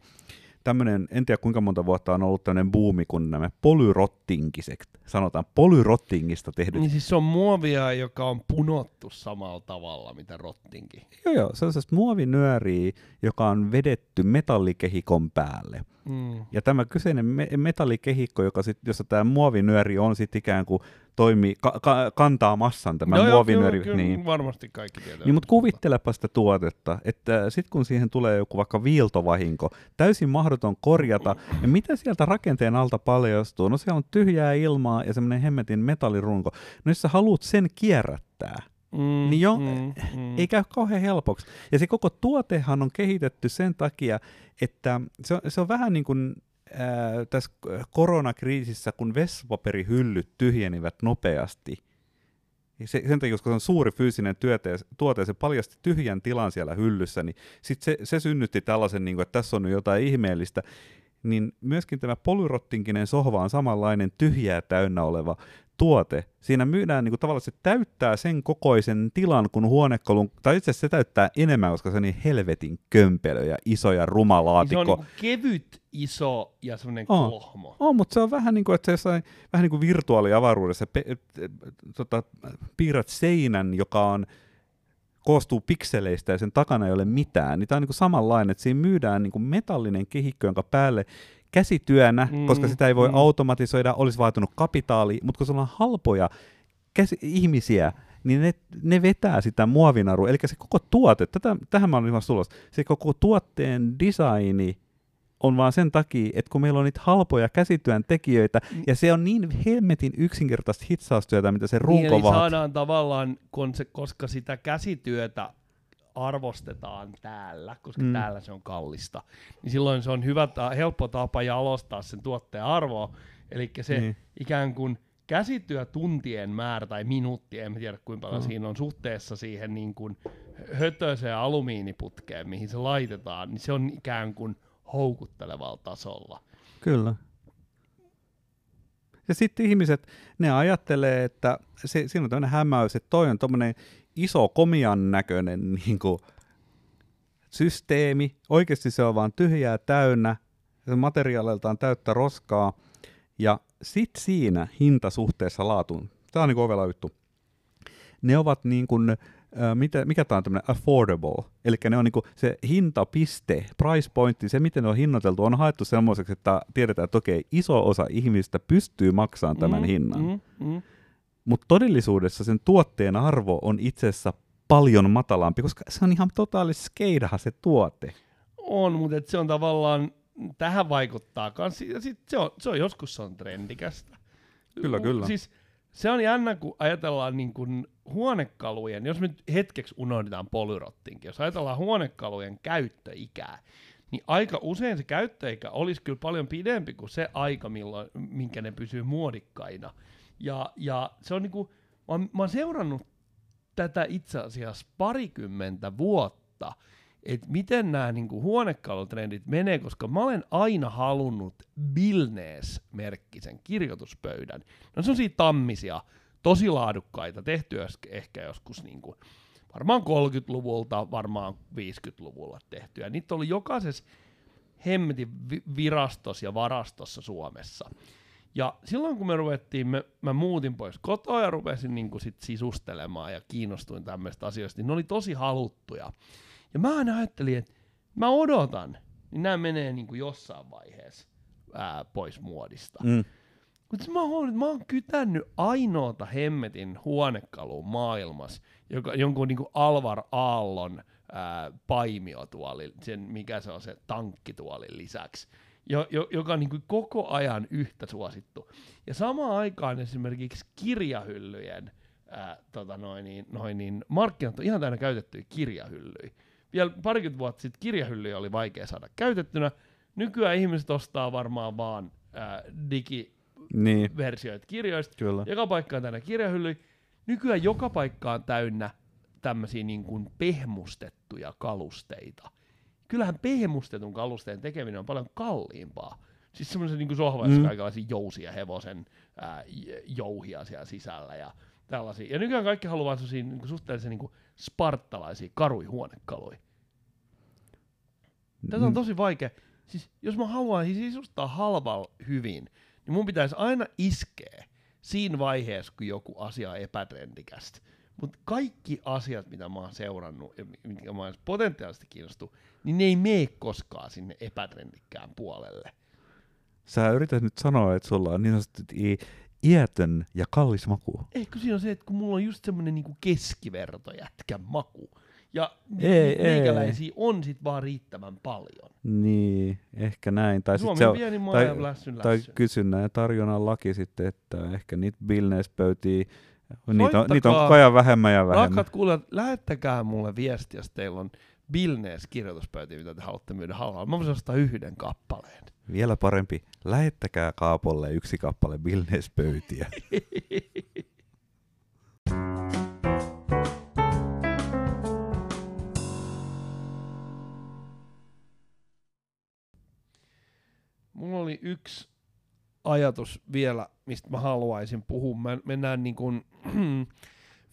tämmöinen, en tiedä kuinka monta vuotta on ollut tämmöinen buumi, kun nämä polyrottingiset, sanotaan polyrottingista tehdyt. Niin siis se on muovia, joka on punottu samalla tavalla, mitä rottinki. Joo, joo, se on sellaista muovinyöriä, joka on vedetty metallikehikon päälle. Mm. Ja tämä kyseinen me- metallikehikko, joka sit, jossa tämä muovinyöri on sitten ikään kuin toimii, ka- ka- kantaa massan tämä no muovinyöri. Joo, kyllä, niin. varmasti kaikki tietää. Niin, mutta kuvittelepa sitä tuotetta, että sitten kun siihen tulee joku vaikka viiltovahinko, täysin mahdoton korjata, ja mitä sieltä rakenteen alta paljastuu? No siellä on tyhjää ilmaa ja semmoinen hemmetin metallirunko. No jos sä haluat sen kierrättää, Mm, niin jo, mm, mm. ei käy kauhean helpoksi. Ja se koko tuotehan on kehitetty sen takia, että se on, se on vähän niin kuin ää, tässä koronakriisissä, kun vessapaperihyllyt tyhjenivät nopeasti, se, sen takia, koska se on suuri fyysinen työte, tuote ja se paljasti tyhjän tilan siellä hyllyssä, niin sit se, se synnytti tällaisen, niin kuin, että tässä on nyt jotain ihmeellistä, niin myöskin tämä polyrottinkinen sohva on samanlainen tyhjää täynnä oleva tuote. Siinä myydään niin kuin, tavallaan, se täyttää sen kokoisen tilan kuin huonekolun, tai itse asiassa se täyttää enemmän, koska se on niin helvetin kömpelö ja iso ja ruma laatikko. Se on niin kevyt, iso ja semmoinen oh. kohmo. On, mutta se on vähän niin kuin, että se vähän niin kuin virtuaaliavaruudessa pe- tota, piirrät seinän, joka on koostuu pikseleistä ja sen takana ei ole mitään, niin tämä on niin kuin samanlainen, että siinä myydään niin kuin metallinen kehikko, jonka päälle käsityönä, mm, koska sitä ei voi mm. automatisoida, olisi vaatunut kapitaali, mutta kun sulla on halpoja käsi- ihmisiä, niin ne, ne vetää sitä muovinarua. Eli se koko tuote, tätä, tähän mä olen tulos, se koko tuotteen designi on vaan sen takia, että kun meillä on niitä halpoja käsityön tekijöitä, mm. ja se on niin helmetin yksinkertaista hitsaustyötä, mitä se runko niin, eli saadaan tavallaan, kun se, koska sitä käsityötä arvostetaan täällä, koska mm. täällä se on kallista, niin silloin se on hyvä, ta- helppo tapa jalostaa sen tuotteen arvoa. Eli se niin. ikään kuin käsityötuntien määrä tai minuuttien, en tiedä kuinka paljon mm. siinä on suhteessa siihen niin kuin hötöiseen alumiiniputkeen, mihin se laitetaan, niin se on ikään kuin houkuttelevalla tasolla. Kyllä. Ja sitten ihmiset, ne ajattelee, että se, siinä on tämmöinen hämäys, että toi on tommonen iso komian näköinen niin kuin, systeemi. Oikeasti se on vaan tyhjää täynnä, se materiaaliltaan täyttä roskaa, ja sit siinä hinta suhteessa laatuun, tämä on niin ovela juttu, ne ovat niin kuin, äh, mitä, mikä tämä on tämmöinen affordable, eli ne on niin kuin se hintapiste, price pointti, se miten ne on hinnoiteltu, on haettu semmoiseksi, että tiedetään, että okei, iso osa ihmistä pystyy maksamaan tämän Mm, hinnan. Mm, mm. Mutta todellisuudessa sen tuotteen arvo on itse asiassa paljon matalampi, koska se on ihan totaalisesti skeidaha se tuote. On, mutta et se on tavallaan, tähän vaikuttaa kans, ja sit se, on, se on joskus se on trendikästä. Kyllä, kyllä. Siis se on jännä, kun ajatellaan niin kuin huonekalujen, jos me nyt hetkeksi unohdetaan polyrottinkin, jos ajatellaan huonekalujen käyttöikää, niin aika usein se käyttöikä olisi kyllä paljon pidempi kuin se aika, milloin, minkä ne pysyy muodikkaina. Ja, ja se on niinku, mä, mä oon seurannut tätä itse asiassa parikymmentä vuotta, että miten nämä niinku huonekalutrendit menee, koska mä olen aina halunnut Billness-merkkisen kirjoituspöydän. No se on siitä tammisia, tosi laadukkaita, tehty ehkä joskus niinku, varmaan 30-luvulta, varmaan 50-luvulla tehtyä. Niitä oli jokaisessa hemmetin vi- virastossa ja varastossa Suomessa. Ja silloin kun me ruvettiin, me, mä muutin pois kotoa ja rupesin niin sit sisustelemaan ja kiinnostuin tämmöistä asioista, niin ne oli tosi haluttuja. Ja mä aina ajattelin, että mä odotan, niin nämä menee niin kuin jossain vaiheessa ää, pois muodista. Mm. Mutta mä oon, että mä oon kytännyt ainoata hemmetin huonekalua maailmassa, joka, jonkun niinku Alvar Aallon ää, paimiotuoli, sen, mikä se on se tankkituolin lisäksi, jo, jo, joka on niinku koko ajan yhtä suosittu. Ja samaan aikaan esimerkiksi kirjahyllyjen ää, tota noin, niin, noin, niin, markkinat on ihan täynnä käytettyjä kirjahyllyjä. Vielä parikymmentä vuotta sitten kirjahyllyjä oli vaikea saada käytettynä. Nykyään ihmiset ostaa varmaan vaan ää, digi, Niin, versioita kirjoista. kyllä. Joka paikka on täynnä kirjahyllyjä. Nykyään joka paikka on täynnä tämmöisiä niin kuin pehmustettuja kalusteita. Kyllähän pehmustetun kalusteen tekeminen on paljon kalliimpaa. Siis semmoisen niin sohva, jossa Mm. kaikenlaisia jousia hevosen ää, jouhia siellä sisällä ja tällaisia. Ja nykyään kaikki haluaa semmoisia niin suhteellisen niin spartalaisia karuja huonekaluja. Tätä on Mm. tosi vaikea. Siis jos mä haluan sisustaa halvalla hyvin, niin mun pitäisi aina iskeä siinä vaiheessa, kun joku asia on epätrendikästä. Mutta kaikki asiat, mitä mä oon seurannut ja mitkä mä oon potentiaalisesti kiinnostunut, niin ne ei mene koskaan sinne epätrendikkään puolelle. Sä yrität nyt sanoa, että sulla on niin sanotusti i- iätön ja kallis maku. Ehkä siinä on se, että kun mulla on just semmonen niinku keskivertojätkän maku, ja Ei, ei, ei. meikäläisiä on sit vaan riittävän paljon. Niin, ehkä näin. Tai, sit Suomi se on pieni maa tai- ja lässyn tai lässy. kysynnän ja tarjonnan laki sitten, että ehkä niitä Billness-pöytiä, niitä on, niitä on koko ajan vähemmän ja vähemmän. Rakkaat kuulijat, lähettäkää mulle viesti, jos teillä on Billnees kirjoituspöytiä, mitä te haluatte myydä halvalla. Mä voisin ostaa yhden kappaleen. Vielä parempi, lähettäkää Kaapolle yksi kappale Billness-pöytiä. Mulla oli yksi ajatus vielä, mistä mä haluaisin puhua. Mä mennään niin kuin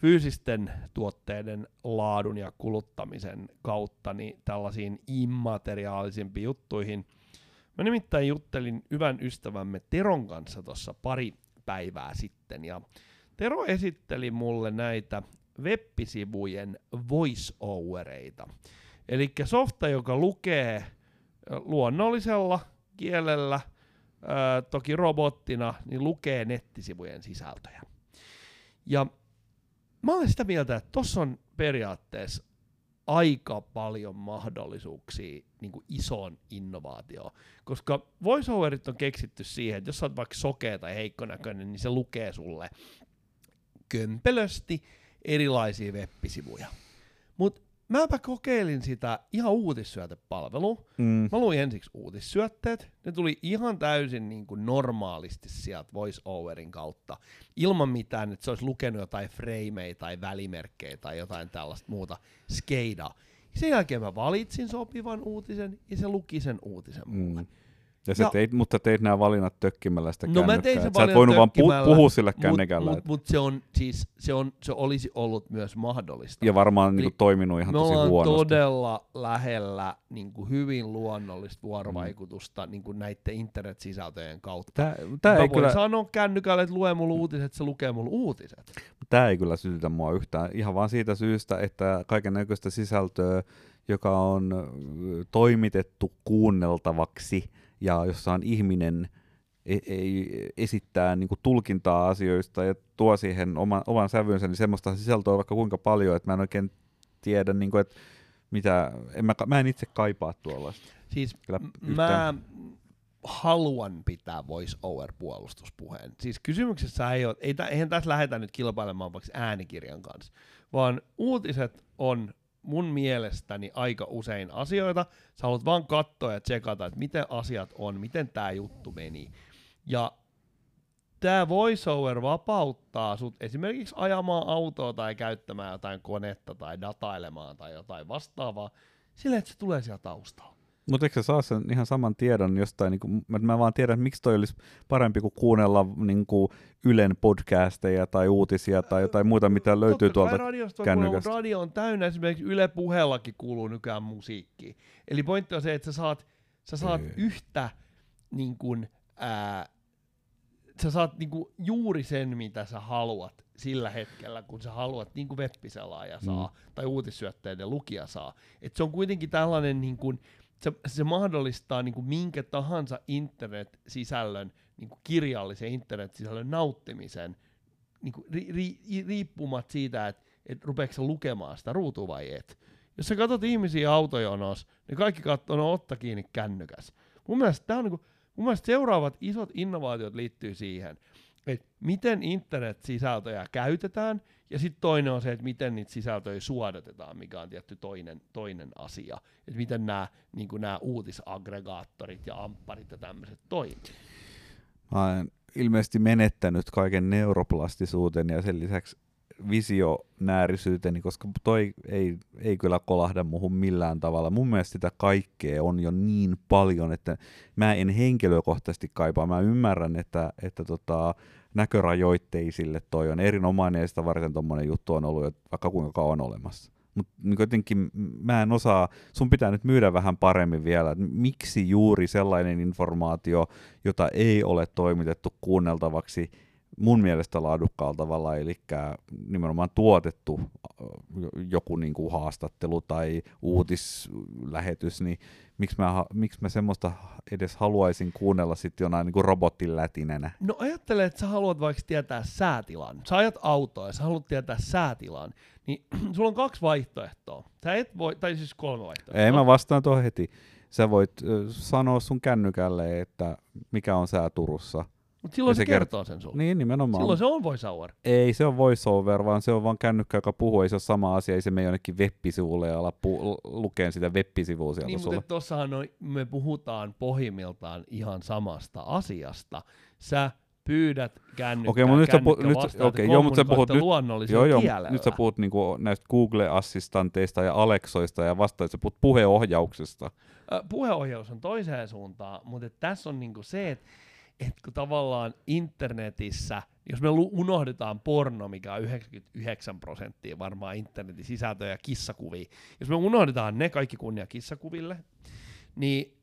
fyysisten tuotteiden laadun ja kuluttamisen kautta niin tällaisiin immateriaalisimpiin juttuihin. Mä nimittäin juttelin hyvän ystävämme Teron kanssa tuossa pari päivää sitten, ja Tero esitteli mulle näitä web-sivujen voice-overeita. Eli softa, joka lukee luonnollisella kielellä, ö, toki robottina, niin lukee nettisivujen sisältöjä. Ja mä olen sitä mieltä, että tuossa on periaatteessa aika paljon mahdollisuuksia niin kuin isoon innovaatioon. Koska voiceoverit on keksitty siihen, että jos sä oot vaikka sokea tai heikkonäköinen, niin se lukee sulle kömpelösti erilaisia web-sivuja. Mutta mäpä kokeilin sitä ihan uutissyötepalvelua. Mm. Mä luin ensiksi uutissyötteet. Ne tuli ihan täysin niin kuin normaalisti sieltä voice-overin kautta. Ilman mitään, että se olisi lukenut jotain frameja tai välimerkkejä tai jotain tällaista muuta skeidaa. Sen jälkeen mä valitsin sopivan uutisen ja se luki sen uutisen mulle. Mm. Ja sä Ja- teit, mutta teit nämä valinnat tökkimällä sitä No mä tein sen Sä et voinut vaan pu- puhua sillä Mut, kännykällä. mut, et- mut se, on, siis, se, on, se olisi ollut myös mahdollista. ja varmaan Eli niin toiminut ihan me tosi ollaan huonosti. todella lähellä niin kuin hyvin luonnollista vuorovaikutusta niin kuin näiden internet-sisältöjen kautta. Tää, tää, Mä ei voin kyllä, sanoa kännykälle, että lue mulle uutiset, se lukee mulle uutiset. tää ei kyllä sytytä mua yhtään. Ihan vaan siitä syystä, että kaiken näköistä sisältöä, joka on toimitettu kuunneltavaksi ja jossa on ihminen ei, ei esittää niin kuin tulkintaa asioista ja tuo siihen oman, oman sävynsä, niin semmoista sisältöä vaikka kuinka paljon, että mä en oikein tiedä, niin kuin, että mitä, en mä, mä en itse kaipaa tuollaista. Siis Kyllä yhtään. mä haluan pitää voice over puolustuspuheen. Siis kysymyksessä ei ole, ei, eihän tässä lähdetä nyt kilpailemaan vaikka äänikirjan kanssa, vaan uutiset on mun mielestäni aika usein asioita. Sä haluat vaan katsoa ja tsekata, että miten asiat on, miten tämä juttu meni. Ja tämä voiceover vapauttaa sut esimerkiksi ajamaan autoa tai käyttämään jotain konetta tai datailemaan tai jotain vastaavaa, sillä että se tulee siellä taustalla. Mutta eikö sä saa sen ihan saman tiedon jostain, niin kuin, mä vaan tiedän, että miksi toi olisi parempi kuin kuunnella niin kuin Ylen podcasteja tai uutisia tai jotain muuta, mitä löytyy Totta tuolta radiosta kännykästä. radio on täynnä, esimerkiksi Yle puheellakin kuuluu nykyään musiikkia. Eli pointti on se, että sä saat, sä saat Ei. yhtä niin kuin, ää, sä saat niin kuin juuri sen, mitä sä haluat sillä hetkellä, kun sä haluat, niin kuin web-selaaja saa, Mm. tai uutissyötteiden lukija saa. Et se on kuitenkin tällainen, niin kuin, se, se mahdollistaa niin kuin minkä tahansa internet-sisällön, niin kuin kirjallisen internet-sisällön nauttimisen, niin kuin ri, ri, riippumat siitä, että et rupeeko sä lukemaan sitä ruutua vai et. Jos sä katsot ihmisiä autojonossa, niin kaikki katsoo, no otta kiinni kännykäs. Mun mielestä, tää on niinku, mun mielestä seuraavat isot innovaatiot liittyy siihen, että miten internet-sisältöjä käytetään, ja sitten toinen on se, että miten niitä sisältöjä suodatetaan, mikä on tietty toinen, toinen asia. Että miten nämä niin uutisaggregaattorit ja ampparit ja tämmöiset toimii. Mä olen ilmeisesti menettänyt kaiken neuroplastisuuteni ja sen lisäksi visionäärisyyteni, koska toi ei, ei kyllä kolahda muuhun millään tavalla. Mun mielestä sitä kaikkea on jo niin paljon, että mä en henkilökohtaisesti kaipaa. Mä ymmärrän, että, että tota, näkörajoitteisille toi on erinomainen ja sitä varten tommonen juttu on ollut jo vaikka kuinka kauan olemassa. Mutta niin jotenkin mä en osaa, sun pitää nyt myydä vähän paremmin vielä, että miksi juuri sellainen informaatio, jota ei ole toimitettu kuunneltavaksi mun mielestä laadukkaalla tavalla, eli nimenomaan tuotettu joku niin kuin haastattelu tai uutislähetys, niin miksi mä, miksi mä semmoista edes haluaisin kuunnella sitten jonain niin kuin robotin lätinänä? No ajattele, että sä haluat vaikka tietää säätilan. Sä ajat autoa ja sä haluat tietää säätilan. Niin sulla on kaksi vaihtoehtoa. Sä et voi, tai siis kolme vaihtoehtoa. Ei mä vastaan tuohon heti. Sä voit sanoa sun kännykälle, että mikä on sää Turussa. Mutta silloin Ja se, se kertoo sen sulle. Niin, nimenomaan. Silloin se on voiceover. Ei se on voiceover, vaan se on vaan kännykkä, joka puhuu. Ei se ole sama asia, ei se mene jonnekin web-sivulle ja ala pu- lukeen sitä web-sivua sieltä Niin, sulle. mutta tossahan on, me puhutaan pohjimmiltaan ihan samasta asiasta. Sä pyydät kännykkää, Okei, mutta nyt kännykkä nyt- vastaa, okei, että joo, mutta sä puhut nyt- Joo, joo, kielellä. nyt sä puhut niinku näistä Google-assistanteista ja Alexoista ja vastaavista, sä puhut puheohjauksesta. Ö, Puheohjaus on toiseen suuntaan, mutta tässä on niinku se, että et kun tavallaan internetissä, jos me unohdetaan porno, mikä on 99 prosenttia varmaan internetin sisältöjä ja kissakuvia, jos me unohdetaan ne kaikki kunnia kissakuville, niin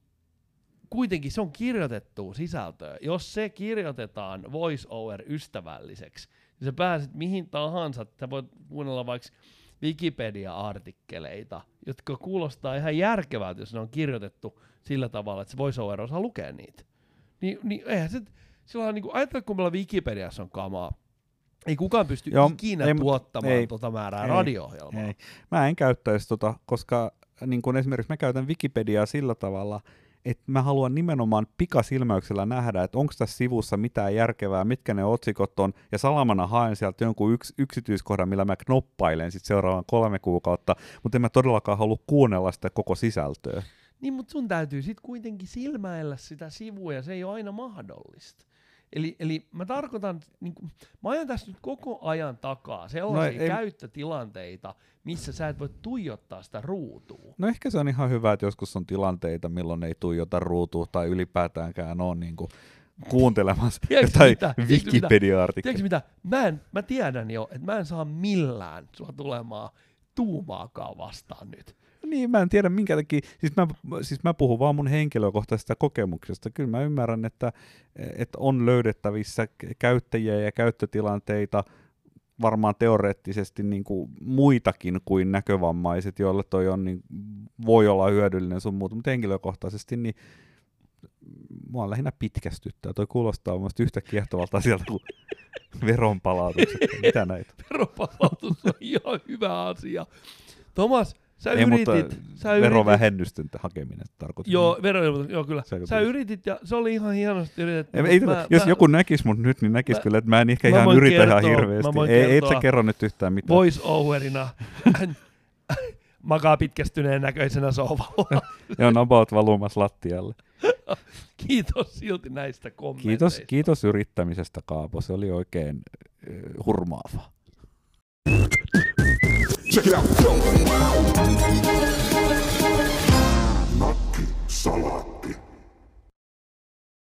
kuitenkin se on kirjoitettu sisältöä. Jos se kirjoitetaan voice-over ystävälliseksi, niin sä pääset mihin tahansa, sä voit kuunnella vaikka Wikipedia-artikkeleita, jotka kuulostaa ihan järkevältä, jos ne on kirjoitettu sillä tavalla, että se voice-over osaa lukea niitä. Niin, niin eihän se, sillä on niin ajatella, kun meillä Wikipediassa on kamaa, ei kukaan pysty Joo, ikinä ei, tuottamaan ei, tota määrää ei, radio-ohjelmaa. Ei. Mä en käyttäisi tota, koska niin kun esimerkiksi mä käytän Wikipediaa sillä tavalla, että mä haluan nimenomaan pikasilmäyksellä nähdä, että onko tässä sivussa mitään järkevää, mitkä ne otsikot on, ja salamana haen sieltä jonkun yks, yksityiskohdan, millä mä knoppailen sit seuraavan kolme kuukautta, mutta en mä todellakaan halua kuunnella sitä koko sisältöä. Niin, mutta sun täytyy sitten kuitenkin silmäillä sitä sivua, ja se ei ole aina mahdollista. Eli, eli mä tarkoitan, niin kuin, mä ajan tässä nyt koko ajan takaa sellaisia No ei- käyttötilanteita, missä sä et voi tuijottaa sitä ruutua. No ehkä se on ihan hyvä, että joskus on tilanteita, milloin ei tuijota ruutua tai ylipäätäänkään ole niin kuin kuuntelemassa Tiedätkö jotain mitä? Tiedätkö Wikipedia-artikkelia. mitä? Mä, en, mä tiedän jo, että mä en saa millään sua tulemaan tuumaakaan vastaan nyt. Niin, mä en tiedä minkä takia, siis mä, siis mä puhun vaan mun henkilökohtaisesta kokemuksesta. Kyllä mä ymmärrän, että, että on löydettävissä käyttäjiä ja käyttötilanteita varmaan teoreettisesti niin kuin muitakin kuin näkövammaiset, joille toi on, niin, voi olla hyödyllinen sun muuta, mutta henkilökohtaisesti niin mua lähinnä pitkästyttää. Toi kuulostaa mun yhtä kiehtovalta asialta kuin veronpalautukset. Mitä näitä? Veropalautus on ihan hyvä asia. Tomas, sä Ei, mutta yritit... Sä yritit verovähennysten hakeminen tarkoittaa. Joo, veroilmoitus, joo kyllä. Se- Sä yritit ja se oli ihan hienosti yritetty. Ei, ei, mä- mä, jos mä- joku näkisi mut nyt, niin näkisi mä- kyllä, että mä en ehkä mä ihan yritä ihan kertoa- mä hirveästi. voin Ei, et sä kerro nyt yhtään mitään. voice overina makaa pitkästyneen näköisenä sohvalla. Ja on about valumassa lattialle. Kiitos silti näistä kommenteista. Kiitos, kiitos yrittämisestä, Kaapo. Se oli oikein äh, hurmaava. Check it out. Salat.